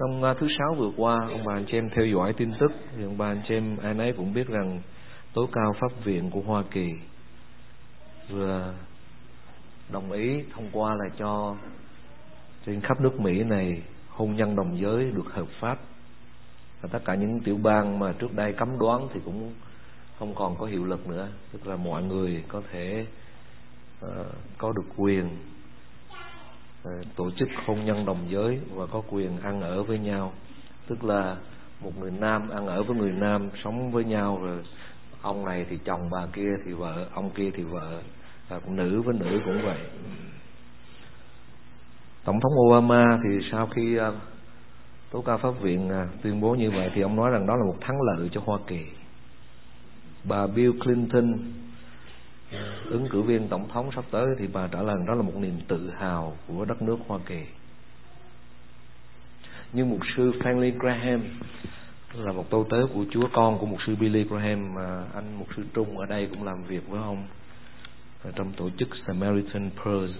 Trong uh, thứ sáu vừa qua, ông bà anh chị em theo dõi tin tức, thì ông bà anh chị em ai nấy cũng biết rằng tối cao pháp viện của Hoa Kỳ vừa đồng ý thông qua là cho trên khắp nước Mỹ này hôn nhân đồng giới được hợp pháp. Và tất cả những tiểu bang mà trước đây cấm đoán thì cũng không còn có hiệu lực nữa. Tức là mọi người có thể uh, có được quyền Ờ, tổ chức hôn nhân đồng giới và có quyền ăn ở với nhau. Tức là một người nam ăn ở với người nam, sống với nhau, rồi ông này thì chồng, bà kia thì vợ, ông kia thì vợ, và nữ với nữ cũng vậy. Tổng thống Obama thì sau khi ờ, tố cao pháp viện à, tuyên bố như vậy thì ông nói rằng đó là một thắng lợi cho Hoa Kỳ. Bà Bill Clinton ứng cử viên tổng thống sắp tới thì bà trả lời đó là một niềm tự hào của đất nước Hoa Kỳ. Như mục sư Franklin Graham là một tôi tớ của Chúa con của mục sư Billy Graham, mà anh mục sư Trung ở đây cũng làm việc với ông trong tổ chức Samaritan Purse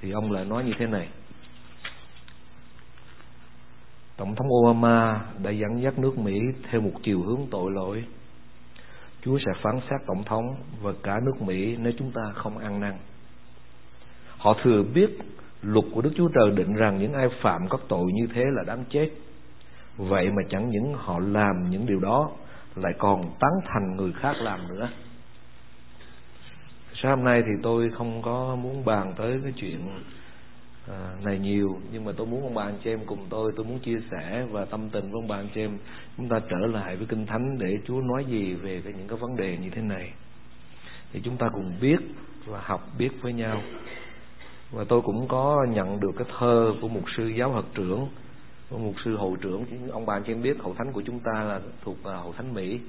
thì ông lại nói như thế này. Tổng thống Obama đã dẫn dắt nước Mỹ theo một chiều hướng tội lỗi. Chúa sẽ phán xét tổng thống và cả nước Mỹ nếu chúng ta không ăn năn. Họ thừa biết luật của Đức Chúa Trời định rằng những ai phạm các tội như thế là đáng chết. Vậy mà chẳng những họ làm những điều đó, lại còn tán thành người khác làm nữa. Sáng hôm nay thì tôi không có muốn bàn tới cái chuyện à, này nhiều. Nhưng mà tôi muốn ông bà anh chị em cùng tôi tôi muốn chia sẻ và tâm tình với ông bà anh chị em chúng ta trở lại với kinh thánh để Chúa nói gì về cái những cái vấn đề như thế này. Thì chúng ta cùng biết và học biết với nhau. Và tôi cũng có nhận được cái thơ của một sư giáo hợp trưởng của một sư hội trưởng. Ông bà anh chị em biết hội thánh của chúng ta là thuộc hậu hội thánh Mỹ.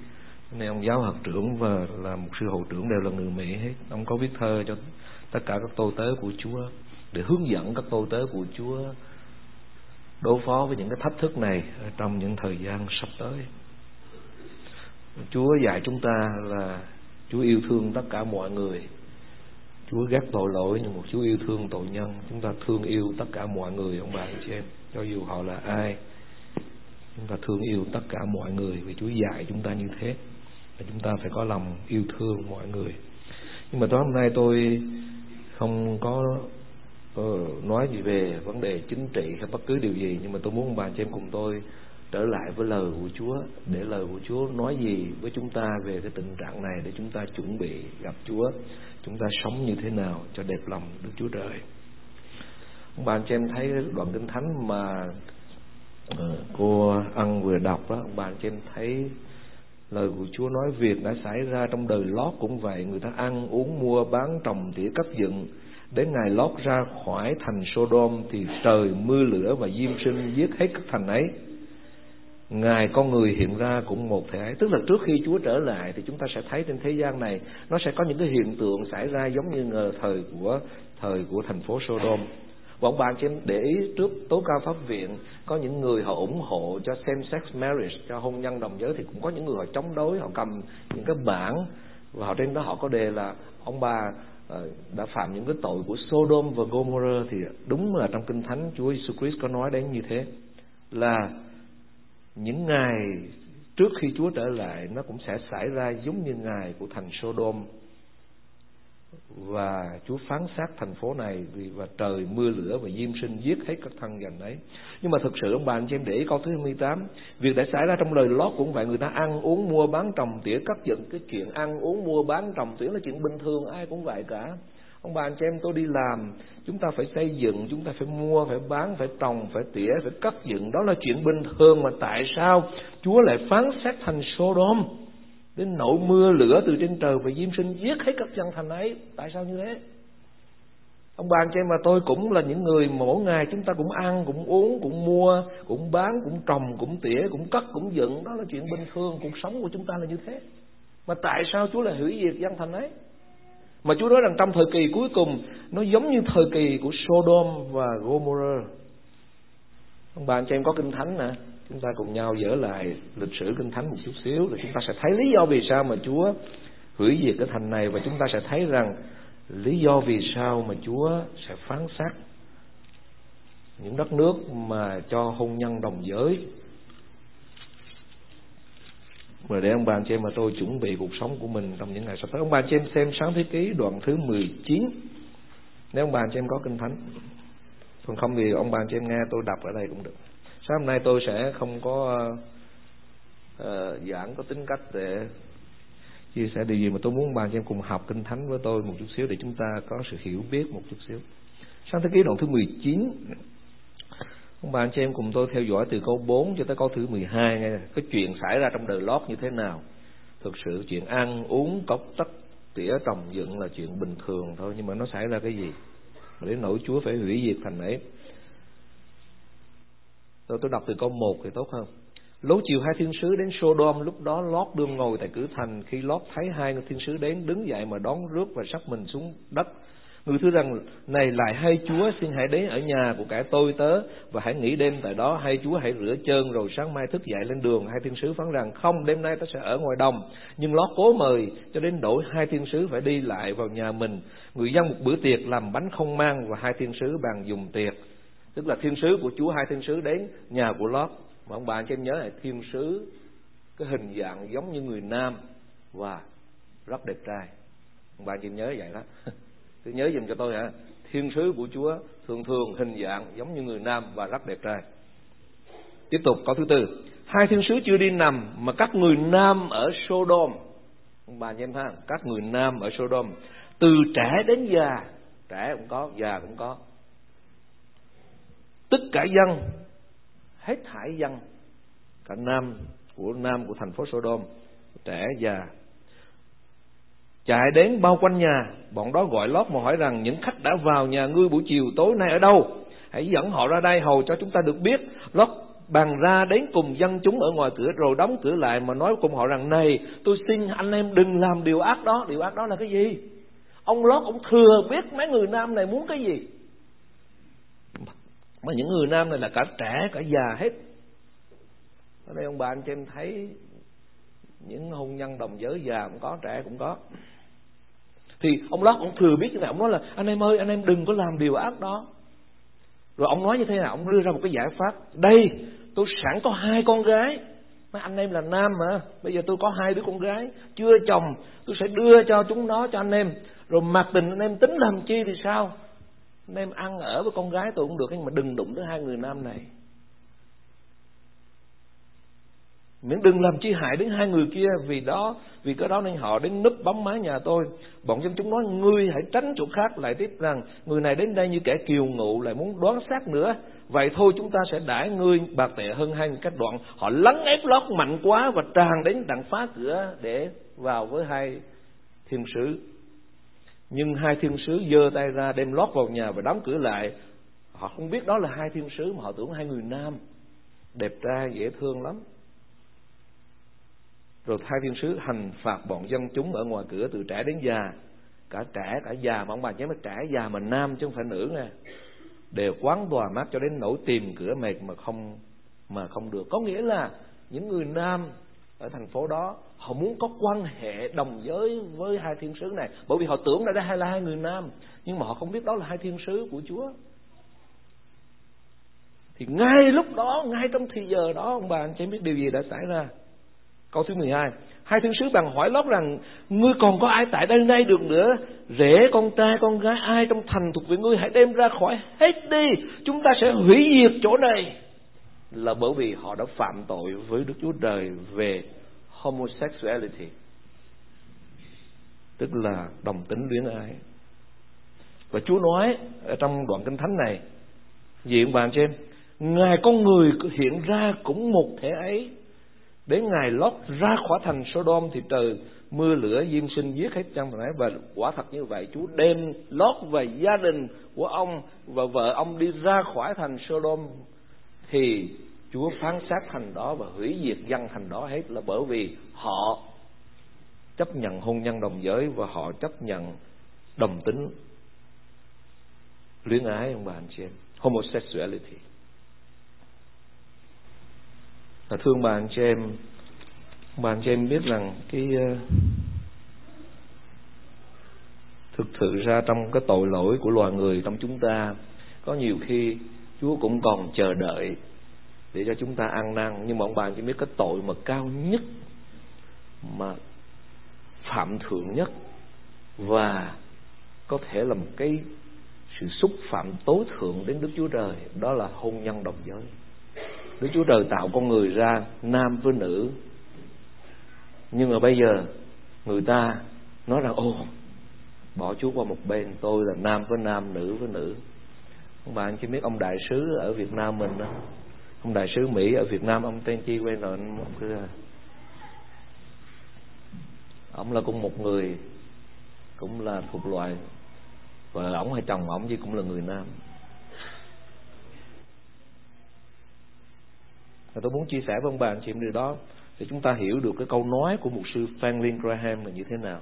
Nên ông giáo hợp trưởng và là một sư hội trưởng đều là người Mỹ hết. Ông có viết thơ cho tất cả các tôi tớ của Chúa để hướng dẫn các tôi tớ của Chúa đối phó với những cái thách thức này trong những thời gian sắp tới. Chúa dạy chúng ta là Chúa yêu thương tất cả mọi người. Chúa ghét tội lỗi nhưng một Chúa yêu thương tội nhân. Chúng ta thương yêu tất cả mọi người ông bà anh chị em, cho dù họ là ai. Chúng ta thương yêu tất cả mọi người vì Chúa dạy chúng ta như thế. Và chúng ta phải có lòng yêu thương mọi người. Nhưng mà tối hôm nay tôi không có Ờ, nói gì về vấn đề chính trị hay bất cứ điều gì, nhưng mà tôi muốn bà chị em cùng tôi trở lại với lời của Chúa, để lời của Chúa nói gì với chúng ta về cái tình trạng này để chúng ta chuẩn bị gặp Chúa, chúng ta sống như thế nào cho đẹp lòng Đức Chúa Trời. Ông bà chị em thấy đoạn kinh thánh mà ờ, cô ăn vừa đọc đó, ông bà chị em thấy lời của Chúa nói, việc đã xảy ra trong đời lót cũng vậy, người ta ăn uống mua bán trồng tỉa cấp dựng Đến ngày lót ra khỏi thành Sodom Thì trời mưa lửa và diêm sinh giết hết các thành ấy. Ngài con người hiện ra cũng một thể ấy. Tức là trước khi Chúa trở lại Thì chúng ta sẽ thấy trên thế gian này Nó sẽ có những cái hiện tượng xảy ra giống như ngờ thời của thời của thành phố Sodom. Và ông bạn chị em để ý trước tố cao pháp viện, Có những người họ ủng hộ cho same sex marriage, Cho hôn nhân đồng giới Thì cũng có những người họ chống đối, Họ cầm những cái bản Và họ trên đó họ có đề là, Ông bà Ờ, đã phạm những cái tội của Sodom và Gomorrah thì đúng là trong kinh thánh Chúa Jesus Christ có nói đến như thế, là những ngày trước khi Chúa trở lại nó cũng sẽ xảy ra giống như ngày của thành Sodom và Chúa phán xét thành phố này vì và trời mưa lửa và diêm sinh giết hết các thân dành ấy. Nhưng mà thực sự ông bà anh chị em để ý câu thứ 28, việc đã xảy ra trong lời lót cũng vậy, người ta ăn uống mua bán trồng tỉa cắt dựng cái chuyện ăn uống mua bán trồng tỉa là chuyện bình thường ai cũng vậy cả. Ông bà anh chị em tôi đi làm, chúng ta phải xây dựng, chúng ta phải mua, phải bán, phải trồng, phải tỉa, phải cắt dựng, đó là chuyện bình thường mà tại sao Chúa lại phán xét thành Sodom? Đến nỗi mưa lửa từ trên trời và diêm sinh giết hết các dân thành ấy, tại sao như thế? Ông bàn cho em mà tôi cũng là những người mà mỗi ngày chúng ta cũng ăn, cũng uống, cũng mua, cũng bán, cũng trồng, cũng tỉa, cũng cất, cũng dựng. Đó là chuyện bình thường, cuộc sống của chúng ta là như thế. Mà tại sao Chúa lại hủy diệt dân thành ấy? Mà Chúa nói rằng trong thời kỳ cuối cùng, nó giống như thời kỳ của Sodom và Gomorrah. Ông bà anh em có kinh thánh nè chúng ta cùng nhau dở lại lịch sử kinh thánh một chút xíu rồi chúng ta sẽ thấy lý do vì sao mà Chúa hủy diệt cái thành này và chúng ta sẽ thấy rằng lý do vì sao mà Chúa sẽ phán xét những đất nước mà cho hôn nhân đồng giới. Và để ông bà anh chị em mà tôi chuẩn bị cuộc sống của mình trong những ngày sắp tới, ông bà anh chị em xem sáng thế ký đoạn thứ 19 nếu ông bà anh chị em có kinh thánh, còn không thì ông bà anh chị em nghe tôi đọc ở đây cũng được sáng hôm nay tôi sẽ không có uh, giảng có tính cách để chia sẻ điều gì mà tôi muốn bàn cho em cùng học kinh thánh với tôi một chút xíu để chúng ta có sự hiểu biết một chút xíu. Sáng thế ký đoạn thứ 19 ông bà anh chị em cùng tôi theo dõi từ câu 4 cho tới câu thứ 12 nghe cái chuyện xảy ra trong đời lót như thế nào? Thực sự chuyện ăn uống cốc tất tỉa trồng dựng là chuyện bình thường thôi nhưng mà nó xảy ra cái gì? Để nỗi Chúa phải hủy diệt thành ấy rồi tôi đọc từ câu 1 thì tốt hơn. Lố chiều hai thiên sứ đến Sodom, lúc đó Lót đương ngồi tại cửa thành. Khi Lót thấy hai người thiên sứ đến, đứng dậy mà đón rước và sắp mình xuống đất. Người thưa rằng, này lại hay Chúa, xin hãy đến ở nhà của cả tôi tớ, và hãy nghỉ đêm tại đó. Hay Chúa, hãy rửa chân rồi sáng mai thức dậy lên đường. Hai thiên sứ phán rằng, không, đêm nay ta sẽ ở ngoài đồng. Nhưng lót cố mời, cho đến đổi hai thiên sứ phải đi lại vào nhà mình. Người dân một bữa tiệc làm bánh không mang và hai thiên sứ bàn dùng tiệc tức là thiên sứ của Chúa, hai thiên sứ đến nhà của lót. Mà ông bà anh chị em nhớ là thiên sứ, cái hình dạng giống như người nam và rất đẹp trai. Ông bà anh chị em nhớ vậy đó. Cứ nhớ dùm cho tôi hả? Thiên sứ của Chúa thường thường hình dạng giống như người nam và rất đẹp trai. Tiếp tục, câu thứ tư. Hai thiên sứ chưa đi nằm mà các người nam ở Sodom. Ông bà anh em ha, các người nam ở Sodom. Từ trẻ đến già. Trẻ cũng có, già cũng có tất cả dân, hết thải dân, cả nam của nam của thành phố Sodom, trẻ già, chạy đến bao quanh nhà. Bọn đó gọi lót mà hỏi rằng, những khách đã vào nhà ngươi buổi chiều tối nay ở đâu? Hãy dẫn họ ra đây hầu cho chúng ta được biết. Lót bàn ra đến cùng dân chúng ở ngoài cửa rồi đóng cửa lại mà nói cùng họ rằng, này, tôi xin anh em đừng làm điều ác đó. Điều ác đó là cái gì? Ông lót ông thừa biết mấy người nam này muốn cái gì? Mà những người nam này là cả trẻ, cả già hết. Ở đây ông bà anh chị em thấy, những hôn nhân đồng giới già cũng có, trẻ cũng có. Thì ông lót ông thừa biết như này ông nói là, anh em ơi, anh em đừng có làm điều ác đó. Rồi ông nói như thế nào? Ông đưa ra một cái giải pháp. Đây, tôi sẵn có hai con gái. Mấy anh em là nam mà, bây giờ tôi có hai đứa con gái, chưa chồng, tôi sẽ đưa cho chúng nó, cho anh em. Rồi mặc tình anh em tính làm chi thì sao? Nên ăn ở với con gái tôi cũng được, nhưng mà đừng đụng tới hai người nam này. Miễn đừng làm chi hại đến hai người kia, vì đó, vì cái đó nên họ đến núp bóng mái nhà tôi. Bọn dân chúng nói, ngươi hãy tránh chỗ khác. Lại tiếp rằng, người này đến đây như kẻ kiều ngụ, lại muốn đoán xác nữa. Vậy thôi chúng ta sẽ đãi ngươi bạc tệ hơn hai người cách đoạn. Họ lấn ép lót mạnh quá và tràn đến đặng phá cửa để vào với hai thiên sứ nhưng hai thiên sứ giơ tay ra đem lót vào nhà và đóng cửa lại. Họ không biết đó là hai thiên sứ mà họ tưởng hai người nam. Đẹp trai, dễ thương lắm. Rồi hai thiên sứ hành phạt bọn dân chúng ở ngoài cửa từ trẻ đến già. Cả trẻ, cả già mà ông bà nhớ là trẻ, già mà nam chứ không phải nữ nè đều quán tòa mắt cho đến nỗi tìm cửa mệt mà không mà không được. Có nghĩa là những người nam ở thành phố đó họ muốn có quan hệ đồng giới với hai thiên sứ này. Bởi vì họ tưởng là đây là hai người nam. Nhưng mà họ không biết đó là hai thiên sứ của Chúa. Thì ngay lúc đó, ngay trong thì giờ đó, ông bà anh chị biết điều gì đã xảy ra? Câu thứ 12 Hai. Thiên sứ bằng hỏi lót rằng, Ngươi còn có ai tại đây nay được nữa? Rể con trai, con gái, ai trong thành thuộc về ngươi? Hãy đem ra khỏi hết đi. Chúng ta sẽ hủy diệt chỗ này. Là bởi vì họ đã phạm tội Với Đức Chúa Trời về Homosexuality. Tức là đồng tính luyến ái. Và Chúa nói ở Trong đoạn kinh thánh này Gì ông bà anh chị em Ngài con người hiện ra cũng một thể ấy Đến ngài lót ra khỏi thành Sodom thì trời mưa lửa, diêm sinh, giết hết trăm phải và quả thật như vậy, Chúa đem lót và gia đình của ông và vợ ông đi ra khỏi thành Sodom thì Chúa phán xét thành đó và hủy diệt dân thành đó hết là bởi vì họ chấp nhận hôn nhân đồng giới và họ chấp nhận đồng tính. Luyến ái ông bà anh chị em. Homosexuality. Và thương bà anh chị em bà anh chị em biết rằng cái ờ, thực sự ra trong cái tội lỗi của loài người trong chúng ta, có nhiều khi Chúa cũng còn chờ đợi để cho chúng ta ăn năn. Nhưng mà ông bà chỉ biết cái tội mà cao nhất, mà phạm thượng nhất, và có thể là một cái sự xúc phạm tối thượng đến Đức Chúa Trời, đó là hôn nhân đồng giới. Đức Chúa Trời tạo con người ra nam với nữ. Nhưng mà bây giờ, người ta nói rằng ô bỏ Chúa qua một bên, tôi là nam với nam, nữ với nữ. Ông bạn chỉ biết ông đại sứ ở Việt Nam mình đó ông đại sứ Mỹ ở Việt Nam, ông tên chi quen rồi ông cứ ông là cũng một người cũng là thuộc loại, và ông hay chồng ông chứ cũng là người nam. Và tôi muốn chia sẻ với ông bà anh chị em điều đó, để chúng ta hiểu được cái câu nói của mục sư Franklin Graham là như thế nào.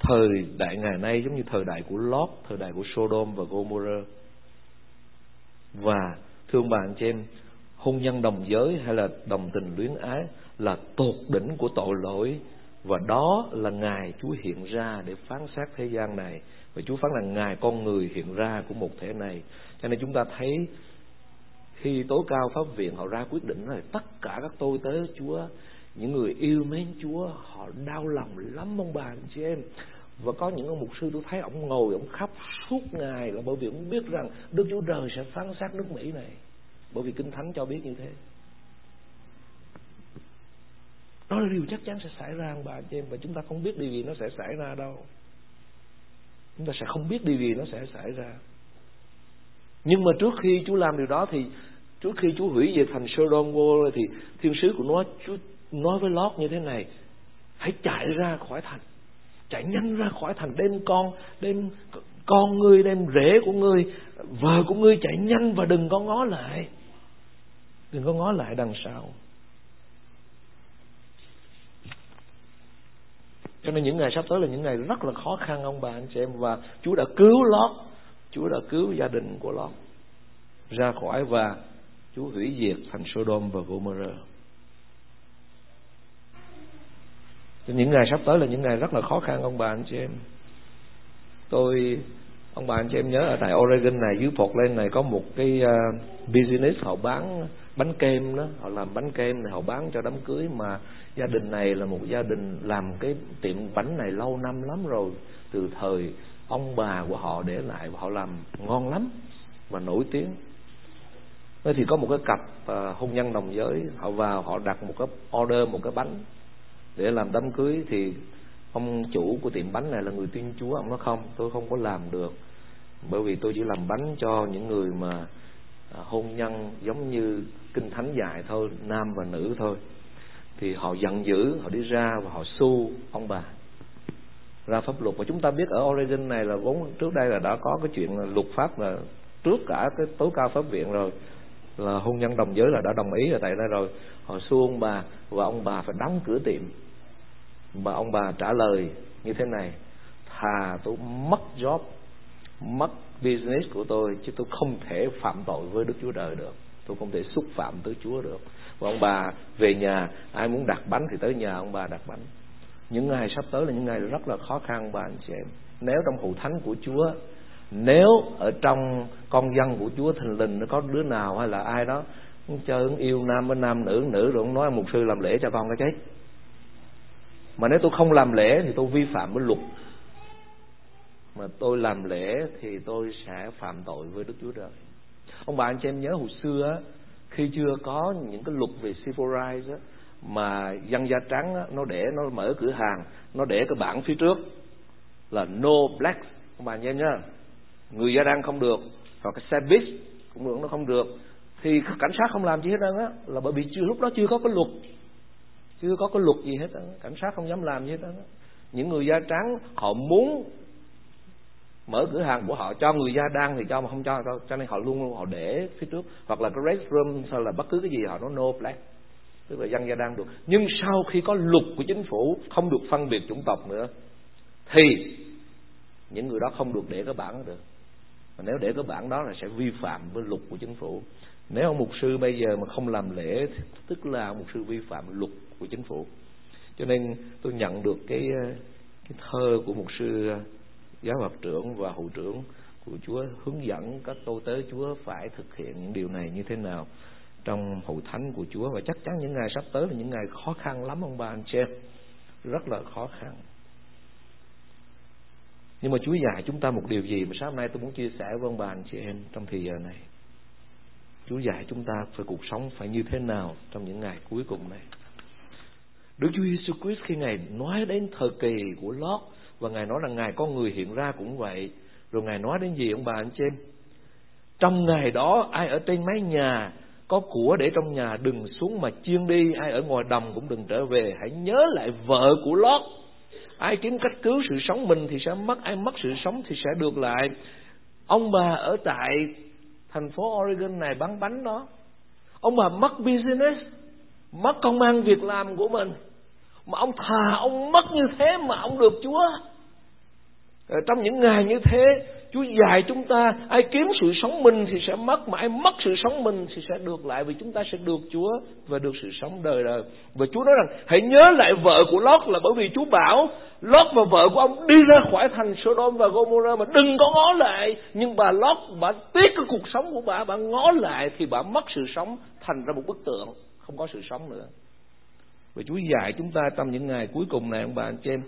Thời đại ngày nay giống như thời đại của Lot, thời đại của Sodom và Gomorrah và thương bạn chị em hôn nhân đồng giới hay là đồng tình luyến ái là tột đỉnh của tội lỗi. Và đó là ngài Chúa hiện ra để phán xét thế gian này. Và Chúa phán là ngài con người hiện ra của một thể này. Cho nên chúng ta thấy khi tối cao pháp viện họ ra quyết định là tất cả các tôi tế Chúa, những người yêu mến Chúa họ đau lòng lắm ông bà anh chị em và có những ông mục sư tôi thấy ông ngồi, ông khóc suốt ngày là bởi vì ông biết rằng Đức Chúa Trời sẽ phán xét nước Mỹ này. Bởi vì Kinh Thánh cho biết như thế. Đó là điều chắc chắn sẽ xảy ra, ông bà chị em, và chúng ta không biết điều gì nó sẽ xảy ra đâu. Chúng ta sẽ không biết điều gì nó sẽ xảy ra. Nhưng mà trước khi Chúa làm điều đó thì, trước khi Chúa hủy diệt thành Sodom thì thiên sứ của nó Chúa nói với Lót như thế này, hãy chạy ra khỏi thành chạy nhanh ra khỏi thành đem con đem con ngươi đem rễ của ngươi. Vợ của ngươi chạy nhanh và đừng có ngó lại. Đừng có ngó lại đằng sau. Cho nên những ngày sắp tới là những ngày rất là khó khăn, ông bà, anh chị em. Và Chúa đã cứu Lót. Chúa đã cứu gia đình của Lót ra khỏi và Chúa hủy diệt thành Sodom và Gomorrah. Những ngày sắp tới là những ngày rất là khó khăn ông bà anh chị em. Tôi ông bà anh chị em nhớ ở tại Oregon này dưới Portland này có một cái uh, business họ bán bánh kem đó. Họ làm bánh kem này họ bán cho đám cưới mà gia đình này là một gia đình làm cái tiệm bánh này lâu năm lắm rồi. Từ thời ông bà của họ để lại họ làm ngon lắm và nổi tiếng. Thế thì có một cái cặp uh, hôn nhân đồng giới họ vào họ đặt một cái order một cái bánh để làm đám cưới thì ông chủ của tiệm bánh này là người tin chúa. Ông nói không, tôi không có làm được. Bởi vì tôi chỉ làm bánh cho những người mà à, hôn nhân giống như kinh thánh dạy thôi, nam và nữ thôi. Thì họ giận dữ, họ đi ra và họ su ông bà ra pháp luật. Và chúng ta biết ở Oregon này là vốn trước đây là đã có cái chuyện là luật pháp là trước cả cái tối cao pháp viện rồi, là hôn nhân đồng giới là đã đồng ý ở tại đây rồi. Họ xu ông bà và ông bà phải đóng cửa tiệm mà ông bà trả lời như thế này, thà tôi mất job, mất business của tôi, chứ tôi không thể phạm tội với Đức Chúa Trời được. Tôi không thể xúc phạm tới Chúa được. Và ông bà về nhà, ai muốn đặt bánh thì tới nhà ông bà đặt bánh. Những ngày sắp tới là những ngày rất là khó khăn, bà anh chị em. Nếu trong hậu thánh của Chúa, nếu ở trong con dân của Chúa thình lình nó có đứa nào hay là ai đó chơi yêu nam với nam nữ nữ rồi ông nói một sư làm lễ cho con cái chết mà nếu tôi không làm lễ thì tôi vi phạm với luật. Mà tôi làm lễ thì tôi sẽ phạm tội với Đức Chúa Trời. Ông bà anh chị em nhớ hồi xưa khi chưa có những cái luật về civil rights á, mà dân da trắng á, nó để nó mở cửa hàng nó để cái bảng phía trước là no black. Ông bà anh chị em nhớ người da đen không được hoặc cái xe buýt cũng được nó không được. Thì cảnh sát không làm gì hết trơn á là bởi vì chưa lúc đó chưa có cái luật chưa có cái luật gì hết đó. cảnh sát không dám làm gì hết đó những người da trắng, họ muốn mở cửa hàng của họ cho người da đen thì cho mà không cho cho nên họ luôn luôn họ để phía trước. Hoặc là cái restroom hay là bất cứ cái gì họ nói no black. Tức là dân da đen được. Nhưng sau khi có luật của chính phủ, không được phân biệt chủng tộc nữa, thì những người đó không được để cái bản được. Mà nếu để cái bản đó là sẽ vi phạm với luật của chính phủ nếu ông mục sư bây giờ mà không làm lễ, tức là ông mục sư vi phạm luật của chính phủ. Cho nên tôi nhận được cái ờ, cái thơ của mục sư ờ, giáo hoạt trưởng và hữu trưởng của Chúa hướng dẫn các tôi tới Chúa phải thực hiện những điều này như thế nào trong hội thánh của Chúa. Và chắc chắn những ngày sắp tới là những ngày khó khăn lắm, ông bà, anh chị em. Rất là khó khăn. Nhưng mà Chúa dạy chúng ta một điều gì mà sáng nay tôi muốn chia sẻ với ông bà, anh chị em trong thời giờ này? Chúa dạy chúng ta phải cuộc sống phải như thế nào trong những ngày cuối cùng này. Đức Chúa Giêsu Christ khi Ngài nói đến thời kỳ của Lót, và Ngài nói rằng Ngài con người hiện ra cũng vậy, rồi Ngài nói đến gì ông bà anh chị em Trong ngày đó, ai ở trên mái nhà Có của để trong nhà đừng xuống mà chiên đi, Ai ở ngoài đồng cũng đừng trở về. Hãy nhớ lại vợ của Lót. Ai kiếm cách cứu sự sống mình thì sẽ mất, Ai mất sự sống thì sẽ được lại. Ông bà ở tại thành phố Oregon này bán bánh đó. Ông mà mất business, Mất công ăn việc làm của mình. Mà ông thà ông mất như thế mà ông được Chúa. Trong những ngày như thế Chúa dạy chúng ta, ai kiếm sự sống mình thì sẽ mất, mà ai mất sự sống mình thì sẽ được lại, vì chúng ta sẽ được Chúa và được sự sống đời đời. Và Chúa nói rằng, hãy nhớ lại vợ của Lót là bởi vì Chúa bảo, Lót và vợ của ông đi ra khỏi thành Sodom và Gomorrah mà đừng có ngó lại. Nhưng bà Lót, bà tiếc cái cuộc sống của bà bà ngó lại thì bà mất sự sống, thành ra một bức tượng, không có sự sống nữa. Và Chúa dạy chúng ta trong những ngày cuối cùng này, ông bà anh chị em,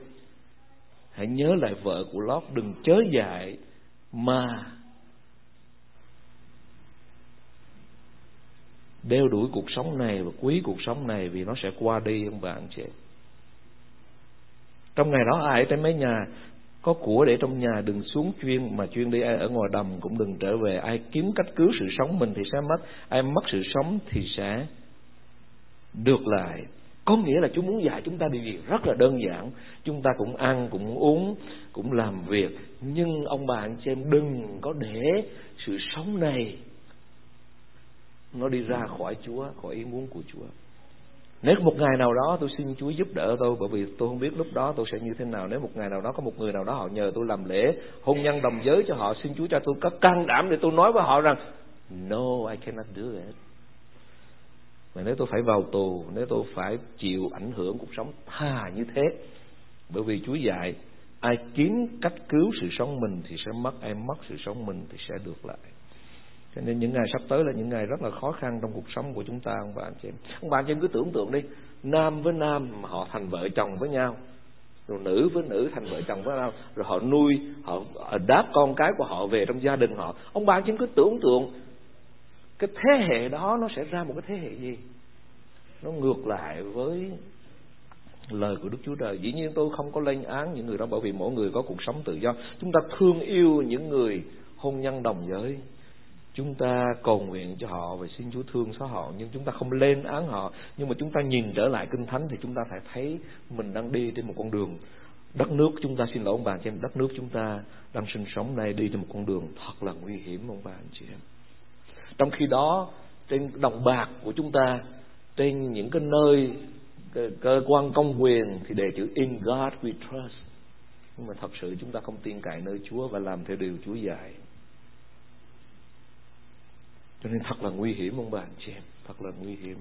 hãy nhớ lại vợ của Lót, đừng chớ dại mà đeo đuổi cuộc sống này và quý cuộc sống này vì nó sẽ qua đi, ông bạn chị. Trong ngày đó ai ở trên mấy nhà, có của để trong nhà, đừng xuống chuyên mà chuyên đi, ai ở ngoài đầm cũng đừng trở về. Ai kiếm cách cứu sự sống mình thì sẽ mất, ai mất sự sống thì sẽ được lại có nghĩa là Chúa muốn dạy chúng ta điều gì rất là đơn giản. Chúng ta cũng ăn, cũng uống, cũng làm việc. Nhưng ông bà anh chị em đừng có để sự sống này nó đi ra khỏi Chúa, khỏi ý muốn của Chúa. Nếu một ngày nào đó tôi xin Chúa giúp đỡ tôi, bởi vì tôi không biết lúc đó tôi sẽ như thế nào. Nếu một ngày nào đó có một người nào đó họ nhờ tôi làm lễ, hôn nhân đồng giới cho họ, xin Chúa cho tôi có can đảm để tôi nói với họ rằng, no, I cannot do it mà nếu tôi phải vào tù, nếu tôi phải chịu ảnh hưởng cuộc sống thà như thế, bởi vì Chúa dạy, ai kiếm cách cứu sự sống mình thì sẽ mất, ai mất sự sống mình thì sẽ được lại. Cho nên những ngày sắp tới là những ngày rất là khó khăn trong cuộc sống của chúng ta, ông bà anh chị em. Ông bà anh chị em cứ tưởng tượng đi, nam với nam họ thành vợ chồng với nhau, rồi nữ với nữ thành vợ chồng với nhau, rồi họ nuôi, họ đáp con cái của họ về trong gia đình họ. Ông bà anh chị em cứ tưởng tượng cái thế hệ đó nó sẽ ra một cái thế hệ gì nó ngược lại với lời của Đức Chúa Trời. Dĩ nhiên tôi không có lên án những người đó, bởi vì mỗi người có cuộc sống tự do. Chúng ta thương yêu những người hôn nhân đồng giới. Chúng ta cầu nguyện cho họ và xin Chúa thương xóa họ, nhưng chúng ta không lên án họ. Nhưng mà chúng ta nhìn trở lại kinh thánh thì chúng ta phải thấy mình đang đi trên một con đường đất nước chúng ta, xin lỗi ông bà chị em, đất nước chúng ta đang sinh sống này đi trên một con đường thật là nguy hiểm, ông bà anh chị em trong khi đó, trên đồng bạc của chúng ta, trên những cái nơi cơ quan công quyền thì đề chữ in God we trust. Nhưng mà thật sự chúng ta không tin cậy nơi Chúa và làm theo điều Chúa dạy. Cho nên thật là nguy hiểm, ông bà anh chị em. Thật là nguy hiểm.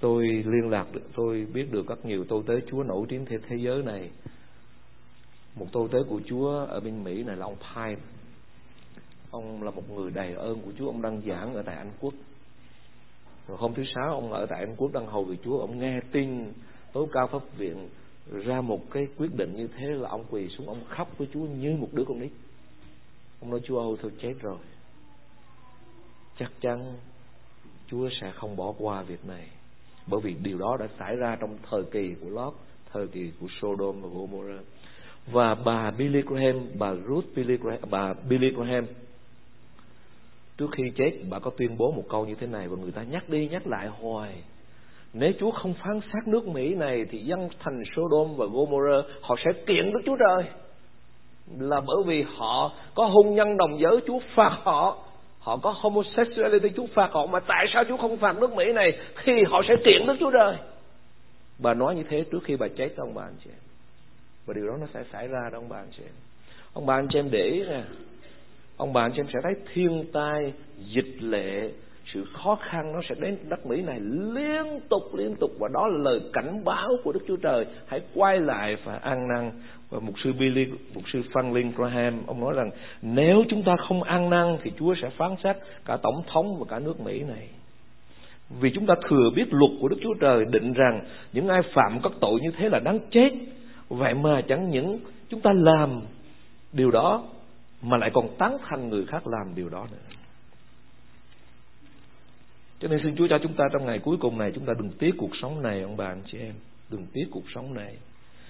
Tôi liên lạc được, tôi biết được rất nhiều tôi tế Chúa nổi tiếng thế thế giới này. Một tôi tế của Chúa ở bên Mỹ này là ông Pine ông là một người đầy ơn của Chúa. Ông đang giảng ở tại Anh Quốc. Rồi hôm thứ sáu ông ở tại Anh Quốc đang hầu về Chúa. Ông nghe tin tối cao pháp viện ra một cái quyết định như thế là ông quỳ xuống ông khóc với Chúa như một đứa con nít. Ông nói Chúa ơi tôi chết rồi. Chắc chắn Chúa sẽ không bỏ qua việc này. Bởi vì điều đó đã xảy ra trong thời kỳ của Lot thời kỳ của Sodom và Gomorrah. Và bà Billy Graham bà Ruth Billy Graham, bà Billy Graham trước khi chết, bà có tuyên bố một câu như thế này và người ta nhắc đi nhắc lại hoài. Nếu Chúa không phán xét nước Mỹ này thì dân thành Sodom và Gomorrah, họ sẽ kiện Đức Chúa Trời. Là bởi vì họ có hôn nhân đồng giới, Chúa phạt họ. Họ có homosexuality, Chúa phạt họ. Mà tại sao Chúa không phạt nước Mỹ này? Thì họ sẽ kiện Đức Chúa Trời. Bà nói như thế trước khi bà chết ông bà anh chị em. Và điều đó nó sẽ xảy ra đó, ông bà anh chị em. Ông bà anh chị em để ý nè ông bà anh chị em sẽ thấy thiên tai, dịch lệ, sự khó khăn nó sẽ đến đất Mỹ này liên tục liên tục. Và đó là lời cảnh báo của Đức Chúa Trời. Hãy quay lại và ăn năn. Và mục sư Billy, mục sư Franklin Graham, ông nói rằng, nếu chúng ta không ăn năn thì Chúa sẽ phán xét cả tổng thống và cả nước Mỹ này. Vì chúng ta thừa biết luật của Đức Chúa Trời định rằng những ai phạm các tội như thế là đáng chết. Vậy mà chẳng những chúng ta làm điều đó mà lại còn tán thành người khác làm điều đó nữa. Cho nên xin Chúa cho chúng ta trong ngày cuối cùng này, chúng ta đừng tiếc cuộc sống này, ông bà, anh chị em. Đừng tiếc cuộc sống này.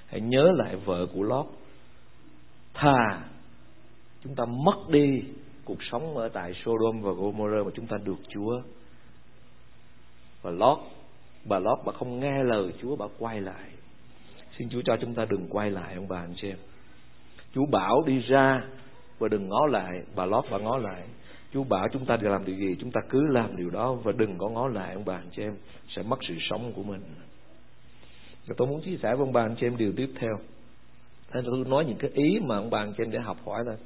Hãy nhớ lại vợ của Lót. Thà chúng ta mất đi cuộc sống ở tại Sodom và Gomorrah mà chúng ta được Chúa. Và Lót, bà Lót, bà không nghe lời Chúa, bà quay lại. Xin Chúa cho chúng ta đừng quay lại, ông bà, anh chị em. Chúa bảo đi ra và đừng ngó lại bà Lót bà ngó lại Chúa bảo chúng ta làm điều gì chúng ta cứ làm điều đó và đừng có ngó lại ông bà anh chị em sẽ mất sự sống của mình và tôi muốn chia sẻ với ông bà anh chị em điều tiếp theo Nên tôi nói những cái ý mà ông bà anh chị em để học hỏi thôi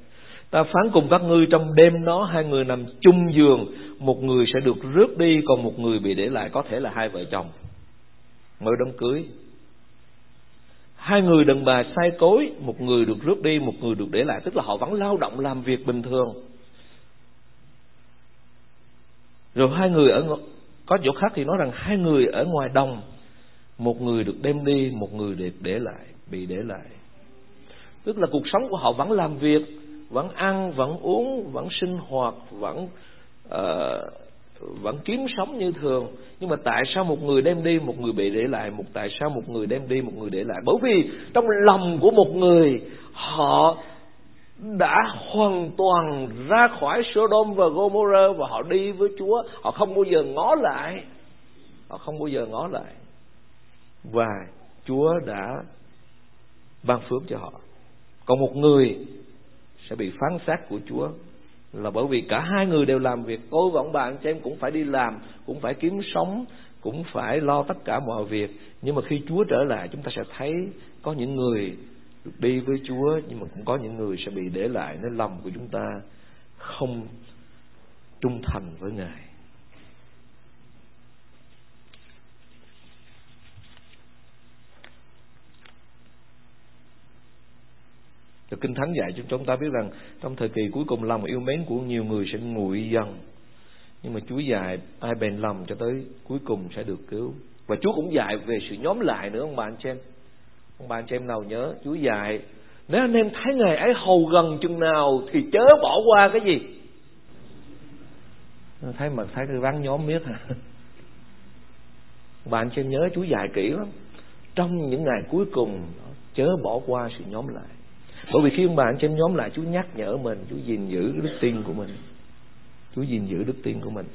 Ta phán cùng các ngươi trong đêm đó hai người nằm chung giường, một người sẽ được rước đi còn một người bị để lại có thể là hai vợ chồng. Mới đám cưới. Hai người đàn bà sai cối, một người được rước đi, một người được để lại, tức là họ vẫn lao động làm việc bình thường. Rồi hai người ở có chỗ khác thì nói rằng hai người ở ngoài đồng, một người được đem đi, một người được để lại, bị để lại. Tức là cuộc sống của họ vẫn làm việc, vẫn ăn vẫn uống vẫn sinh hoạt vẫn uh, vẫn kiếm sống như thường. Nhưng mà tại sao một người đem đi, một người bị để lại? Một tại sao một người đem đi, một người để lại? Bởi vì trong lòng của một người, họ đã hoàn toàn ra khỏi Sodom và Gomorrah và họ đi với Chúa. Họ không bao giờ ngó lại. Họ không bao giờ ngó lại. Và Chúa đã ban phước cho họ. Còn một người sẽ bị phán xét của Chúa là bởi vì cả hai người đều làm việc tôi và ông bà anh chị em cũng phải đi làm, cũng phải kiếm sống, cũng phải lo tất cả mọi việc. Nhưng mà khi Chúa trở lại, chúng ta sẽ thấy có những người được đi với Chúa, nhưng mà cũng có những người sẽ bị để lại, nên lòng của chúng ta không trung thành với Ngài. Và Kinh Thánh dạy cho chúng ta biết rằng trong thời kỳ cuối cùng lòng yêu mến của nhiều người sẽ nguội dần. Nhưng mà Chúa dạy ai bền lòng cho tới cuối cùng sẽ được cứu. Và Chúa cũng dạy về sự nhóm lại nữa, ông bà anh chị em. Ông bà anh chị em nào nhớ, Chúa dạy, nếu anh em thấy ngày ấy hầu gần chừng nào thì chớ bỏ qua cái gì. Thấy mà thấy cái vắng nhóm biết hả? Bạn em nhớ, Chúa dạy kỹ lắm. Trong những ngày cuối cùng, chớ bỏ qua sự nhóm lại bởi vì khi ông bà anh trên nhóm lại, Chúa nhắc nhở mình, Chúa gìn giữ đức tin của mình. Chúa gìn giữ đức tin của mình.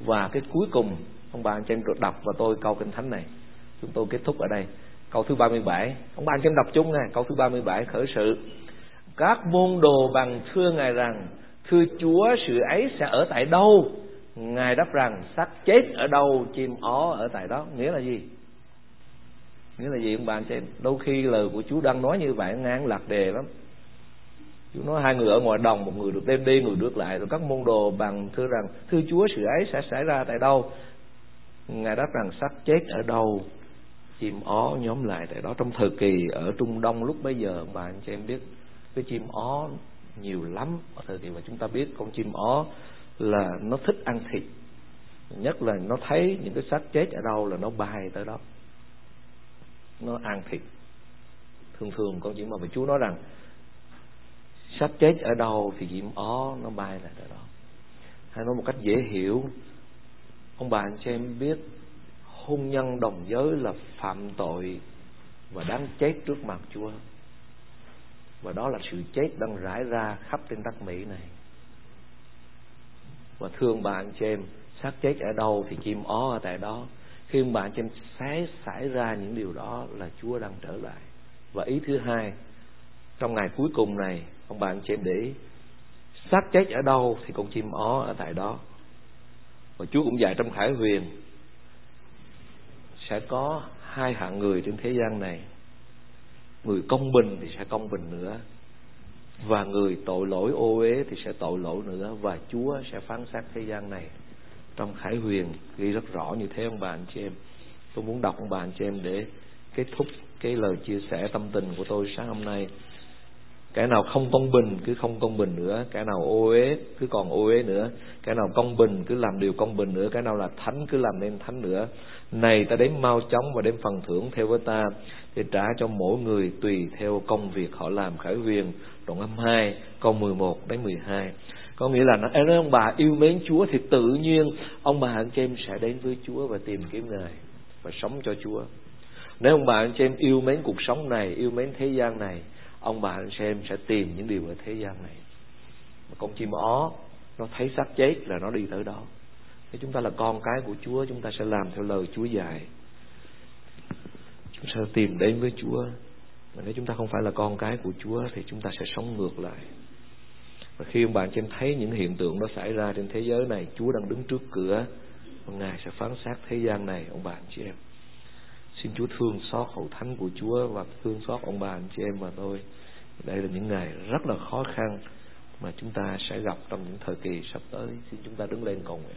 Và cái cuối cùng, ông bà anh chị em đọc và tôi câu kinh thánh này. Chúng tôi kết thúc ở đây. Câu thứ 37 ông bà anh chị em đọc chung nè câu thứ 37 khởi sự. Các môn đồ bằng thưa ngài rằng, thưa Chúa, sự ấy sẽ ở tại đâu? Ngài đáp rằng, xác chết ở đâu, chim ó ở tại đó. Nghĩa là gì? Nghĩa là gì ông bà anh chị? Đôi khi lời của Chúa đang nói như vậy, ngang lạc đề lắm. Chúa nói hai người ở ngoài đồng, một người được đem đi, người được lại. Rồi các môn đồ bằng thưa rằng, thưa Chúa, sự ấy sẽ xảy ra tại đâu? Ngài đáp rằng, xác chết ở đâu, chim ó nhóm lại tại đó. Trong thời kỳ ở Trung Đông lúc bấy giờ, bà anh chị em biết, cái chim ó nhiều lắm. Ở thời kỳ mà chúng ta biết, con chim ó là nó thích ăn thịt. Nhất là nó thấy những cái xác chết ở đâu là nó bay tới đó nó ăn thịt. Thường thường con chỉ mà Chúa nói rằng, sắp chết ở đâu thì diễm ó, nó bay lại ở đó. Hay nói một cách dễ hiểu, ông bà anh chị em biết, hôn nhân đồng giới là phạm tội và đáng chết trước mặt Chúa. Và đó là sự chết đang rải ra khắp trên đất Mỹ này. Và thương bà anh chị em, xác chết ở đâu thì chim ó ở tại đó khi bạn bà trên xảy xảy ra những điều đó là Chúa đang trở lại. Và ý thứ hai, trong ngày cuối cùng này, ông bạn chị em để ý xác chết ở đâu thì con chim ó ở tại đó. Và Chúa cũng dạy trong Khải Huyền, sẽ có hai hạng người trên thế gian này. Người công bình thì sẽ công bình nữa, và người tội lỗi ô uế thì sẽ tội lỗi nữa, và Chúa sẽ phán xét thế gian này trong Khải Huyền ghi rất rõ như thế, ông bà anh chị em. Tôi muốn đọc ông bà anh chị em để kết thúc cái lời chia sẻ tâm tình của tôi sáng hôm nay. Cái nào không công bình cứ không công bình nữa cái nào ô uế cứ còn ô uế nữa cái nào công bình cứ làm điều công bình nữa cái nào là thánh cứ làm nên thánh nữa. Này, ta đến mau chóng và đến phần thưởng theo với ta để trả cho mỗi người tùy theo công việc họ làm. Khải huyền đoạn 22 câu 11 đến 12 có nghĩa là nếu ông bà yêu mến Chúa thì tự nhiên ông bà anh chị em sẽ đến với Chúa và tìm kiếm Ngài và sống cho Chúa. Nếu ông bà anh chị em yêu mến cuộc sống này, yêu mến thế gian này, ông bà anh chị em sẽ tìm những điều ở thế gian này. Mà con chim ó, nó thấy xác chết là nó đi tới đó. Nếu chúng ta là con cái của Chúa, chúng ta sẽ làm theo lời Chúa dạy. Chúng ta sẽ tìm đến với Chúa. Mà nếu chúng ta không phải là con cái của Chúa thì chúng ta sẽ sống ngược lại và khi ông bạn chị em thấy những hiện tượng đó xảy ra trên thế giới này, Chúa đang đứng trước cửa, và Ngài sẽ phán xét thế gian này, ông bạn chị em. Xin Chúa thương xót hậu thánh của Chúa và thương xót ông bà anh chị em và tôi. Đây là những ngày rất là khó khăn mà chúng ta sẽ gặp trong những thời kỳ sắp tới. Xin chúng ta đứng lên cầu nguyện.